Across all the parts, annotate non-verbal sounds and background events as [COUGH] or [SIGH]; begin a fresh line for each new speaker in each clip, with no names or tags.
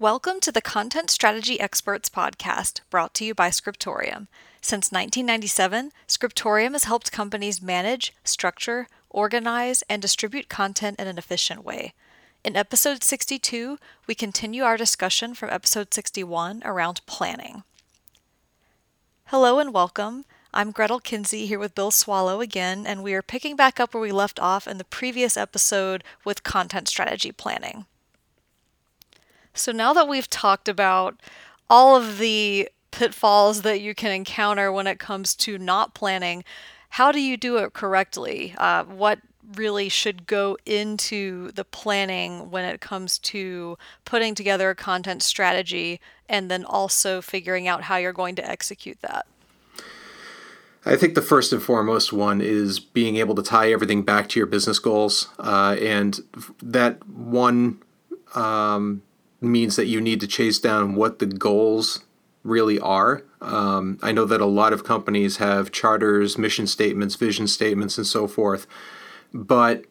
Welcome to the Content Strategy Experts podcast, brought to you by Scriptorium. Since 1997, Scriptorium has helped companies manage, structure, organize, and distribute content in an efficient way. In episode 62, we continue our discussion from episode 61 around planning. Hello and welcome. I'm Gretyl Kinsey here with Bill Swallow again, and we are picking back up where we left off in the previous episode with content strategy planning. So now that we've talked about all of the pitfalls that you can encounter when it comes to not planning, how do you do it correctly? Uh, what really should go into the planning when it comes to putting together a content strategy and then also figuring out how you're going to execute that?
I think the first and foremost one is being able to tie everything back to your business goals. Uh, and that one um, means that you need to chase down what the goals really are. Um, I know that a lot of companies have charters, mission statements, vision statements, and so forth, but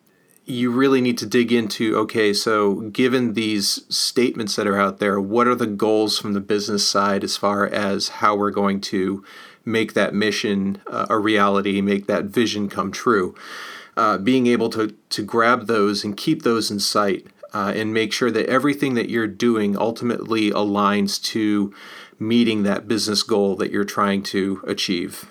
you really need to dig into okay, so given these statements that are out there, what are the goals from the business side as far as how we're going to make that mission uh, a reality, make that vision come true? Uh, being able to, to grab those and keep those in sight uh, and make sure that everything that you're doing ultimately aligns to meeting that business goal that you're trying to achieve.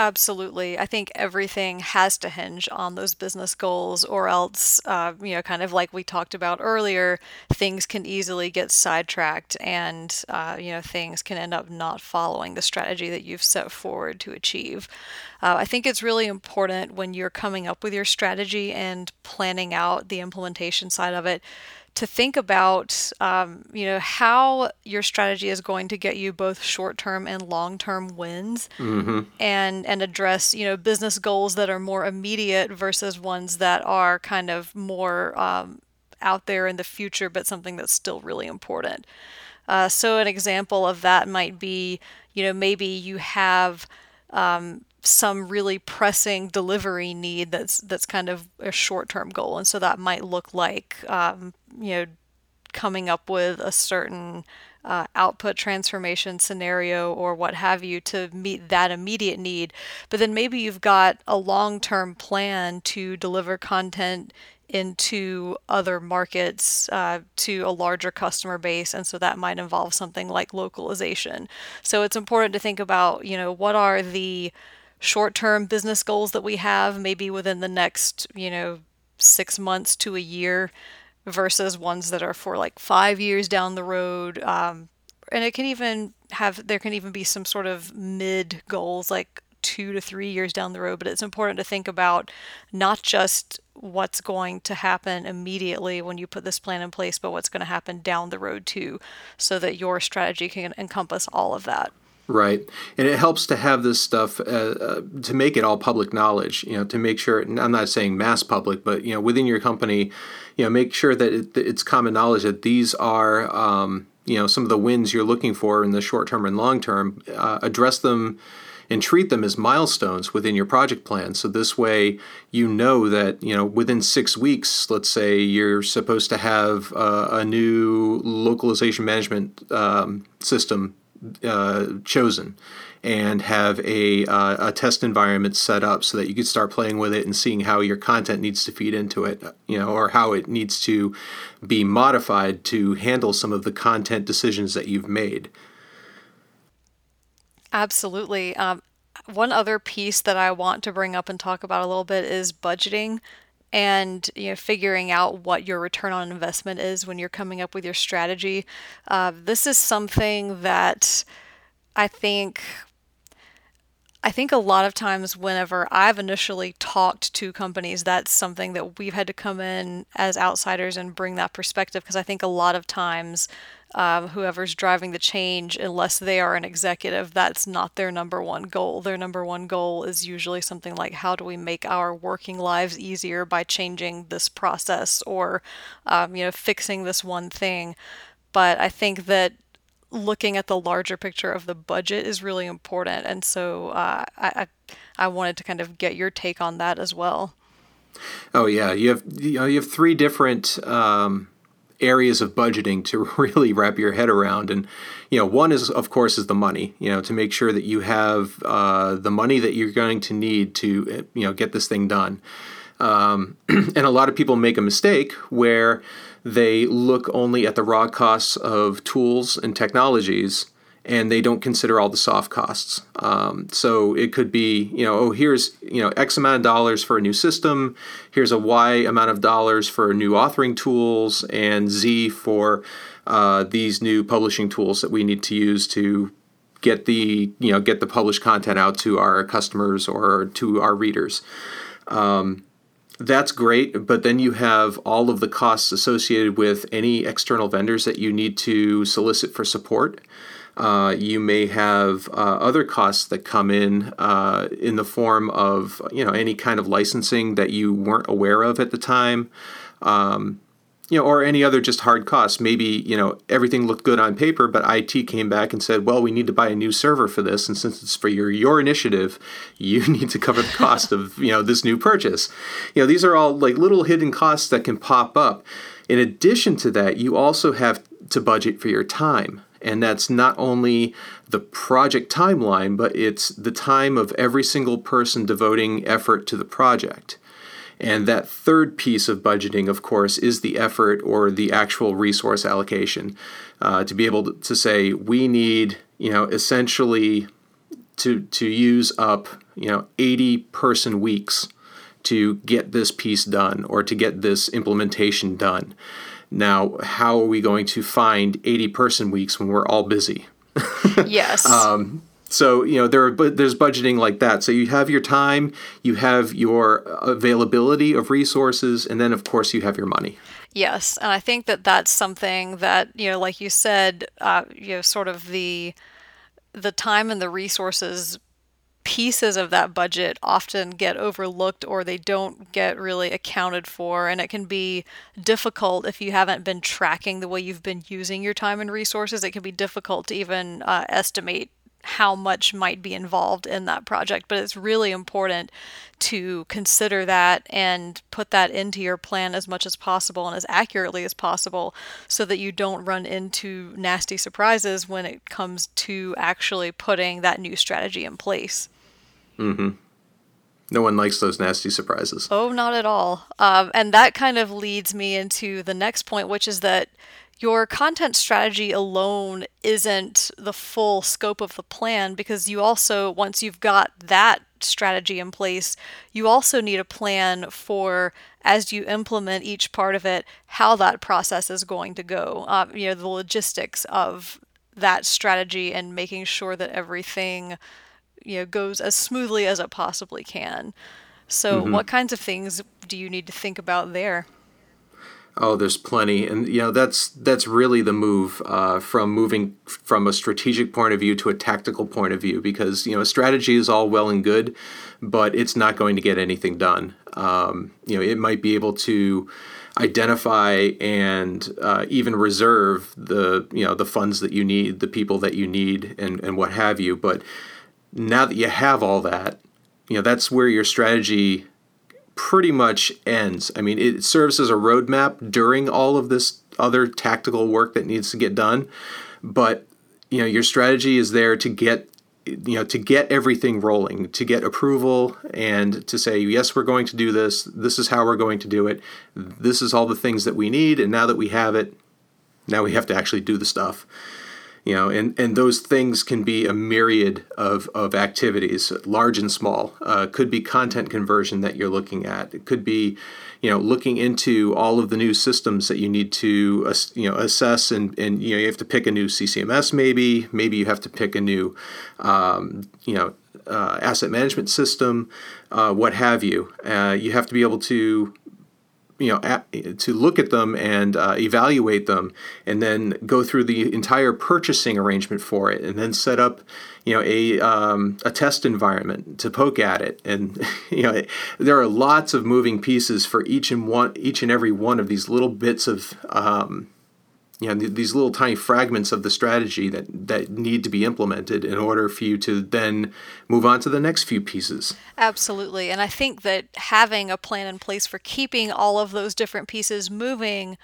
Absolutely. I think everything has to hinge on those business goals, or else, uh, you know, kind of like we talked about earlier, things can easily get sidetracked and, uh, you know, things can end up not following the strategy that you've set forward to achieve. Uh, I think it's really important when you're coming up with your strategy and planning out the implementation side of it to think about um, you know how your strategy is going to get you both short-term and long-term wins mm-hmm. and and address you know business goals that are more immediate versus ones that are kind of more um, out there in the future but something that's still really important uh, so an example of that might be you know maybe you have um, some really pressing delivery need that's that's kind of a short-term goal and so that might look like um, you know coming up with a certain uh, output transformation scenario or what have you to meet that immediate need but then maybe you've got a long-term plan to deliver content into other markets uh, to a larger customer base and so that might involve something like localization so it's important to think about you know what are the short term business goals that we have, maybe within the next, you know, six months to a year, versus ones that are for like five years down the road. Um, and it can even have, there can even be some sort of mid goals, like two to three years down the road. But it's important to think about not just what's going to happen immediately when you put this plan in place, but what's going to happen down the road too, so that your strategy can encompass all of that.
Right, and it helps to have this stuff uh, uh, to make it all public knowledge. You know, to make sure. I'm not saying mass public, but you know, within your company, you know, make sure that it, it's common knowledge that these are, um, you know, some of the wins you're looking for in the short term and long term. Uh, address them and treat them as milestones within your project plan. So this way, you know that you know within six weeks, let's say you're supposed to have uh, a new localization management um, system uh, chosen and have a, uh, a test environment set up so that you can start playing with it and seeing how your content needs to feed into it, you know, or how it needs to be modified to handle some of the content decisions that you've made.
Absolutely. Um, one other piece that I want to bring up and talk about a little bit is budgeting and you know figuring out what your return on investment is when you're coming up with your strategy uh, this is something that i think I think a lot of times, whenever I've initially talked to companies, that's something that we've had to come in as outsiders and bring that perspective because I think a lot of times um, whoever's driving the change, unless they are an executive, that's not their number one goal. Their number one goal is usually something like how do we make our working lives easier by changing this process or, um, you know, fixing this one thing. But I think that looking at the larger picture of the budget is really important. And so uh, I, I wanted to kind of get your take on that as well.
Oh yeah, you have you, know, you have three different um, areas of budgeting to [LAUGHS] really wrap your head around and you know one is of course is the money you know to make sure that you have uh, the money that you're going to need to you know get this thing done um, [CLEARS THROAT] and a lot of people make a mistake where they look only at the raw costs of tools and technologies and they don't consider all the soft costs. Um, so it could be, you know, oh, here's you know X amount of dollars for a new system, here's a Y amount of dollars for new authoring tools, and Z for uh, these new publishing tools that we need to use to get the you know get the published content out to our customers or to our readers. Um, that's great, but then you have all of the costs associated with any external vendors that you need to solicit for support. Uh, you may have uh, other costs that come in uh, in the form of you know any kind of licensing that you weren't aware of at the time, um, you know, or any other just hard costs. Maybe you know everything looked good on paper, but IT came back and said, "Well, we need to buy a new server for this, and since it's for your your initiative, [LAUGHS] you need to cover the cost of you know this new purchase." You know, these are all like little hidden costs that can pop up. In addition to that, you also have to budget for your time. And that's not only the project timeline, but it's the time of every single person devoting effort to the project. And that third piece of budgeting, of course, is the effort or the actual resource allocation uh, to be able to say we need, you know, essentially to to use up, you know, 80 person weeks to get this piece done or to get this implementation done. Now, how are we going to find 80 person weeks when we're all busy?
[LAUGHS] yes. [LAUGHS] Um,
so you know there are, there's budgeting like that. So you have your time, you have your availability of resources, and then of course you have your money.
Yes, and I think that that's something that you know, like you said, uh, you know, sort of the the time and the resources pieces of that budget often get overlooked or they don't get really accounted for. And it can be difficult if you haven't been tracking the way you've been using your time and resources. It can be difficult to even uh, estimate how much might be involved in that project. But it's really important to consider that and put that into your plan as much as possible and as accurately as possible so that you don't run into nasty surprises when it comes to actually putting that new strategy in place.
Mm-hmm. No one likes those nasty surprises.
Oh, not at all. Um, and that kind of leads me into the next point, which is that your content strategy alone isn't the full scope of the plan because you also, once you've got that strategy in place, you also need a plan for as you implement each part of it, how that process is going to go. Uh, you know, the logistics of that strategy and making sure that everything you know goes as smoothly as it possibly can. So, mm-hmm. what kinds of things do you need to think about there?
Oh, there's plenty, and you know that's that's really the move uh, from moving from a strategic point of view to a tactical point of view because you know strategy is all well and good, but it's not going to get anything done. Um, you know, it might be able to identify and uh, even reserve the you know the funds that you need, the people that you need, and and what have you, but now that you have all that, you know, that's where your strategy pretty much ends. I mean, it serves as a roadmap during all of this other tactical work that needs to get done, but you know, your strategy is there to get you know to get everything rolling to get approval and to say yes we're going to do this this is how we're going to do it this is all the things that we need and now that we have it now we have to actually do the stuff you know and and those things can be a myriad of of activities large and small uh, could be content conversion that you're looking at it could be you know looking into all of the new systems that you need to uh, you know assess and and you know you have to pick a new ccms maybe maybe you have to pick a new um, you know uh, asset management system, uh, what have you. Uh, you have to be able to you know at, to look at them and uh, evaluate them, and then go through the entire purchasing arrangement for it, and then set up you know a um, a test environment to poke at it, and [LAUGHS] you know it, there are lots of moving pieces for each and one each and every one of these little bits of um, you know these little tiny fragments of the strategy that that need to be implemented in order for you to then move on to the next few pieces
absolutely and i think that having a plan in place for keeping all of those different pieces moving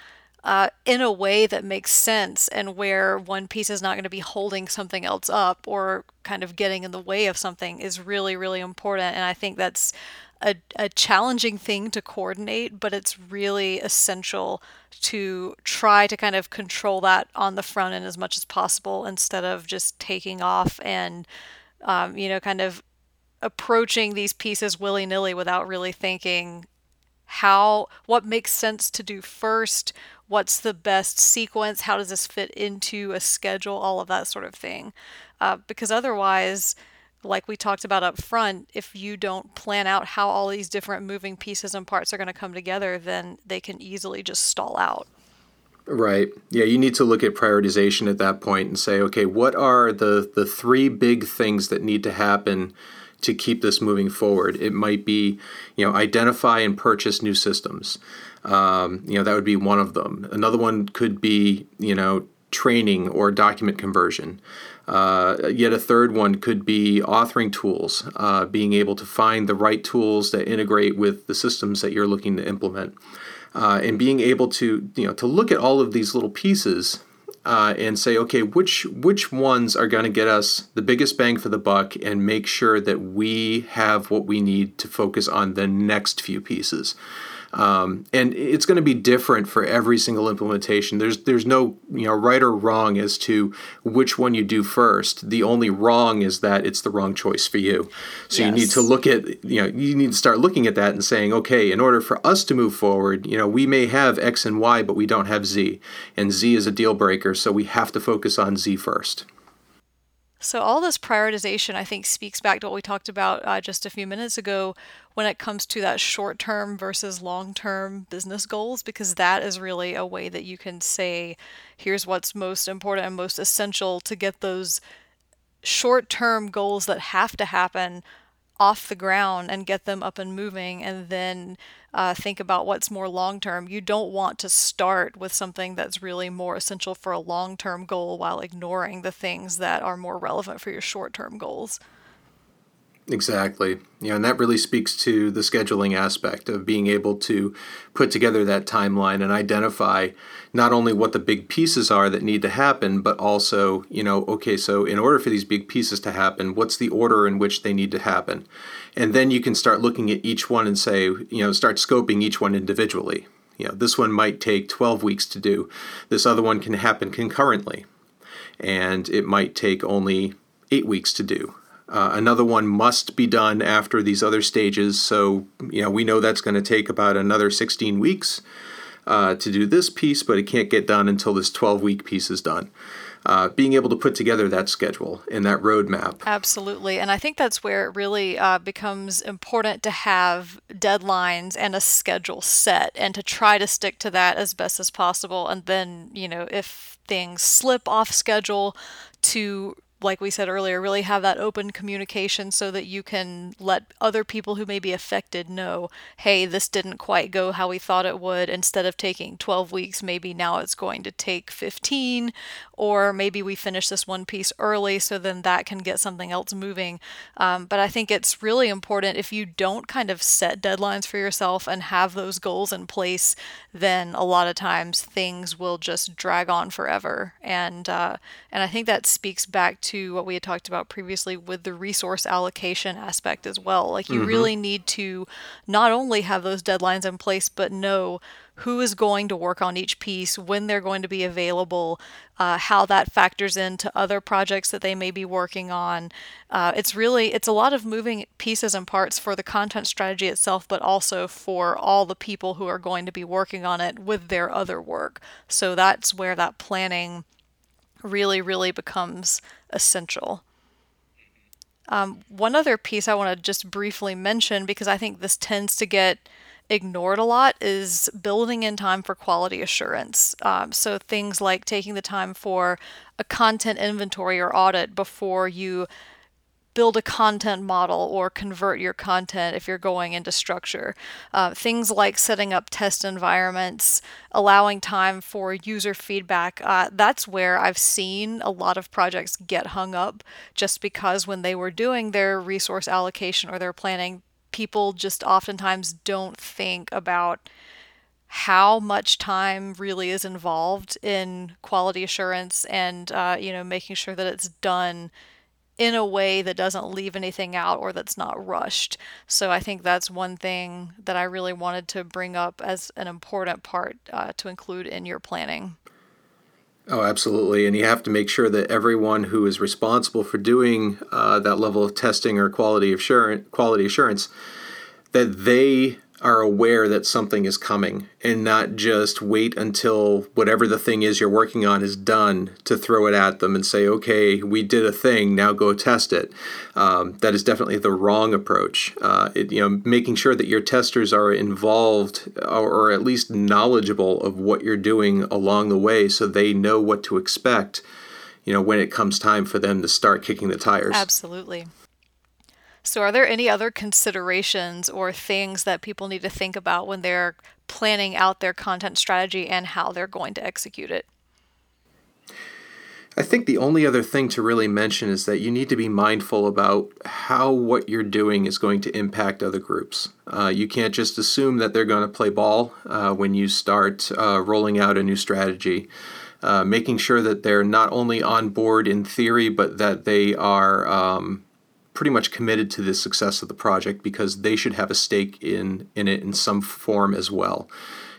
uh, in a way that makes sense and where one piece is not going to be holding something else up or kind of getting in the way of something is really really important and i think that's a, a challenging thing to coordinate, but it's really essential to try to kind of control that on the front end as much as possible instead of just taking off and, um, you know, kind of approaching these pieces willy nilly without really thinking how what makes sense to do first what's the best sequence how does this fit into a schedule all of that sort of thing uh, because otherwise like we talked about up front, if you don't plan out how all these different moving pieces and parts are going to come together, then they can easily just stall out.
Right. Yeah, you need to look at prioritization at that point and say, okay, what are the the three big things that need to happen to keep this moving forward? It might be, you know, identify and purchase new systems. Um, you know, that would be one of them. Another one could be, you know, training or document conversion. Uh, yet a third one could be authoring tools, uh, being able to find the right tools that integrate with the systems that you're looking to implement, uh, and being able to you know to look at all of these little pieces uh, and say, okay, which which ones are going to get us the biggest bang for the buck, and make sure that we have what we need to focus on the next few pieces. Um, and it's going to be different for every single implementation. There's there's no you know right or wrong as to which one you do first. The only wrong is that it's the wrong choice for you. So yes. you need to look at you know you need to start looking at that and saying okay, in order for us to move forward, you know we may have X and Y, but we don't have Z, and Z is a deal breaker. So we have to focus on Z first.
So, all this prioritization, I think, speaks back to what we talked about uh, just a few minutes ago when it comes to that short term versus long term business goals, because that is really a way that you can say, here's what's most important and most essential to get those short term goals that have to happen off the ground and get them up and moving and then uh, think about what's more long term. You don't want to start with something that's really more essential for a long term goal while ignoring the things that are more relevant for your short term goals.
Exactly. You know, and that really speaks to the scheduling aspect of being able to put together that timeline and identify not only what the big pieces are that need to happen, but also, you know, okay, so in order for these big pieces to happen, what's the order in which they need to happen? And then you can start looking at each one and say, you know, start scoping each one individually. You know, this one might take 12 weeks to do. This other one can happen concurrently. And it might take only 8 weeks to do uh, another one must be done after these other stages. So, you know, we know that's going to take about another 16 weeks uh, to do this piece, but it can't get done until this 12 week piece is done. Uh, being able to put together that schedule and that roadmap.
Absolutely. And I think that's where it really uh, becomes important to have deadlines and a schedule set and to try to stick to that as best as possible. And then, you know, if things slip off schedule, to like we said earlier, really have that open communication so that you can let other people who may be affected know, hey, this didn't quite go how we thought it would. Instead of taking 12 weeks, maybe now it's going to take 15, or maybe we finish this one piece early so then that can get something else moving. Um, but I think it's really important if you don't kind of set deadlines for yourself and have those goals in place, then a lot of times things will just drag on forever. And, uh, and I think that speaks back to to what we had talked about previously with the resource allocation aspect as well. Like, you mm-hmm. really need to not only have those deadlines in place, but know who is going to work on each piece, when they're going to be available, uh, how that factors into other projects that they may be working on. Uh, it's really it's a lot of moving pieces and parts for the content strategy itself, but also for all the people who are going to be working on it with their other work. So that's where that planning really, really becomes essential. Um, one other piece I want to just briefly mention because I think this tends to get ignored a lot is building in time for quality assurance. Um, so things like taking the time for a content inventory or audit before you build a content model or convert your content if you're going into structure. Uh, things like setting up test environments, allowing time for user feedback. Uh, that's where I've seen a lot of projects get hung up just because when they were doing their resource allocation or their planning, people just oftentimes don't think about how much time really is involved in quality assurance and uh, you know making sure that it's done in a way that doesn't leave anything out or that's not rushed. So I think that's one thing that I really wanted to bring up as an important part uh, to include in your planning.
Oh, absolutely. And you have to make sure that everyone who is responsible for doing uh, that level of testing or quality assurance, quality assurance that they are aware that something is coming and not just wait until whatever the thing is you're working on is done to throw it at them and say, okay, we did a thing, now go test it. Um, that is definitely the wrong approach. Uh, it, you know, making sure that your testers are involved or, or at least knowledgeable of what you're doing along the way so they know what to expect, you know, when it comes time for them to start kicking the tires.
Absolutely. So, are there any other considerations or things that people need to think about when they're planning out their content strategy and how they're going to execute it?
I think the only other thing to really mention is that you need to be mindful about how what you're doing is going to impact other groups. Uh, you can't just assume that they're going to play ball uh, when you start uh, rolling out a new strategy. Uh, making sure that they're not only on board in theory, but that they are um, pretty much committed to the success of the project because they should have a stake in in it in some form as well.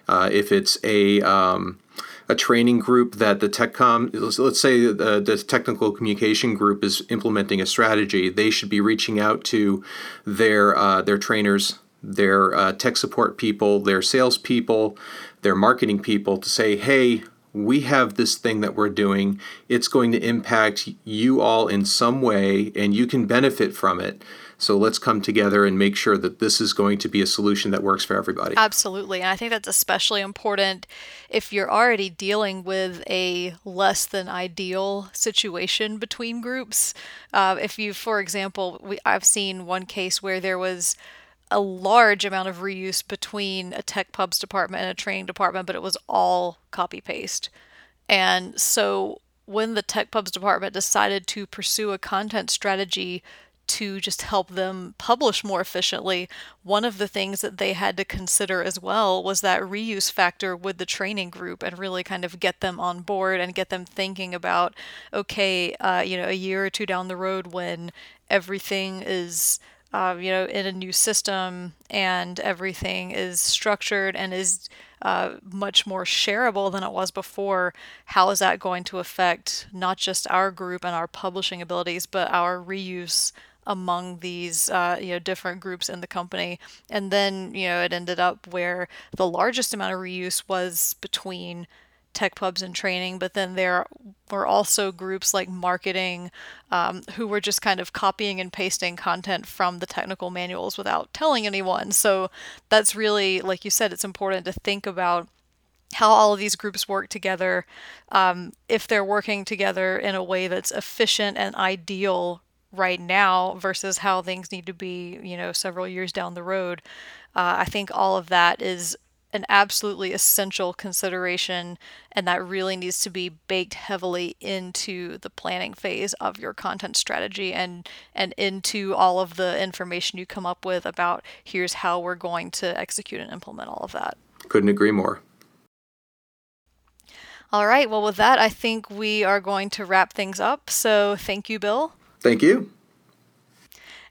Uh, if it's a um, a training group that the tech com let's say the, uh, the, technical communication group is implementing a strategy, they should be reaching out to their uh, their trainers, their uh, tech support people, their sales people, their marketing people to say, hey, we have this thing that we're doing. It's going to impact you all in some way, and you can benefit from it. So let's come together and make sure that this is going to be a solution that works for everybody.
Absolutely. And I think that's especially important if you're already dealing with a less than ideal situation between groups. Uh, if you, for example, we, I've seen one case where there was a large amount of reuse between a tech pubs department and a training department, but it was all copy paste. And so when the tech pubs department decided to pursue a content strategy to just help them publish more efficiently, one of the things that they had to consider as well was that reuse factor with the training group and really kind of get them on board and get them thinking about, okay, uh, you know, a year or two down the road when everything is uh, you know, in a new system and everything is structured and is uh, much more shareable than it was before, how is that going to affect not just our group and our publishing abilities, but our reuse among these uh, you know different groups in the company and then you know it ended up where the largest amount of reuse was between tech pubs and training, but then there were also groups like marketing um, who were just kind of copying and pasting content from the technical manuals without telling anyone. So that's really, like you said, it's important to think about how all of these groups work together, um, if they're working together in a way that's efficient and ideal right now versus how things need to be, you know, several years down the road. Uh, I think all of that is an absolutely essential consideration, and that really needs to be baked heavily into the planning phase of your content strategy and and into all of the information you come up with about here's how we're going to execute and implement all of that.
Couldn't agree more.
All right, well, with that, I think we are going to wrap things up. So thank you, Bill.
Thank you.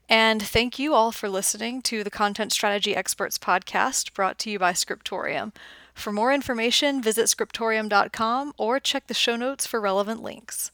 And thank you all for listening to the Content Strategy Experts podcast brought to you by Scriptorium. For more information, visit scriptorium.com or check the show notes for relevant links.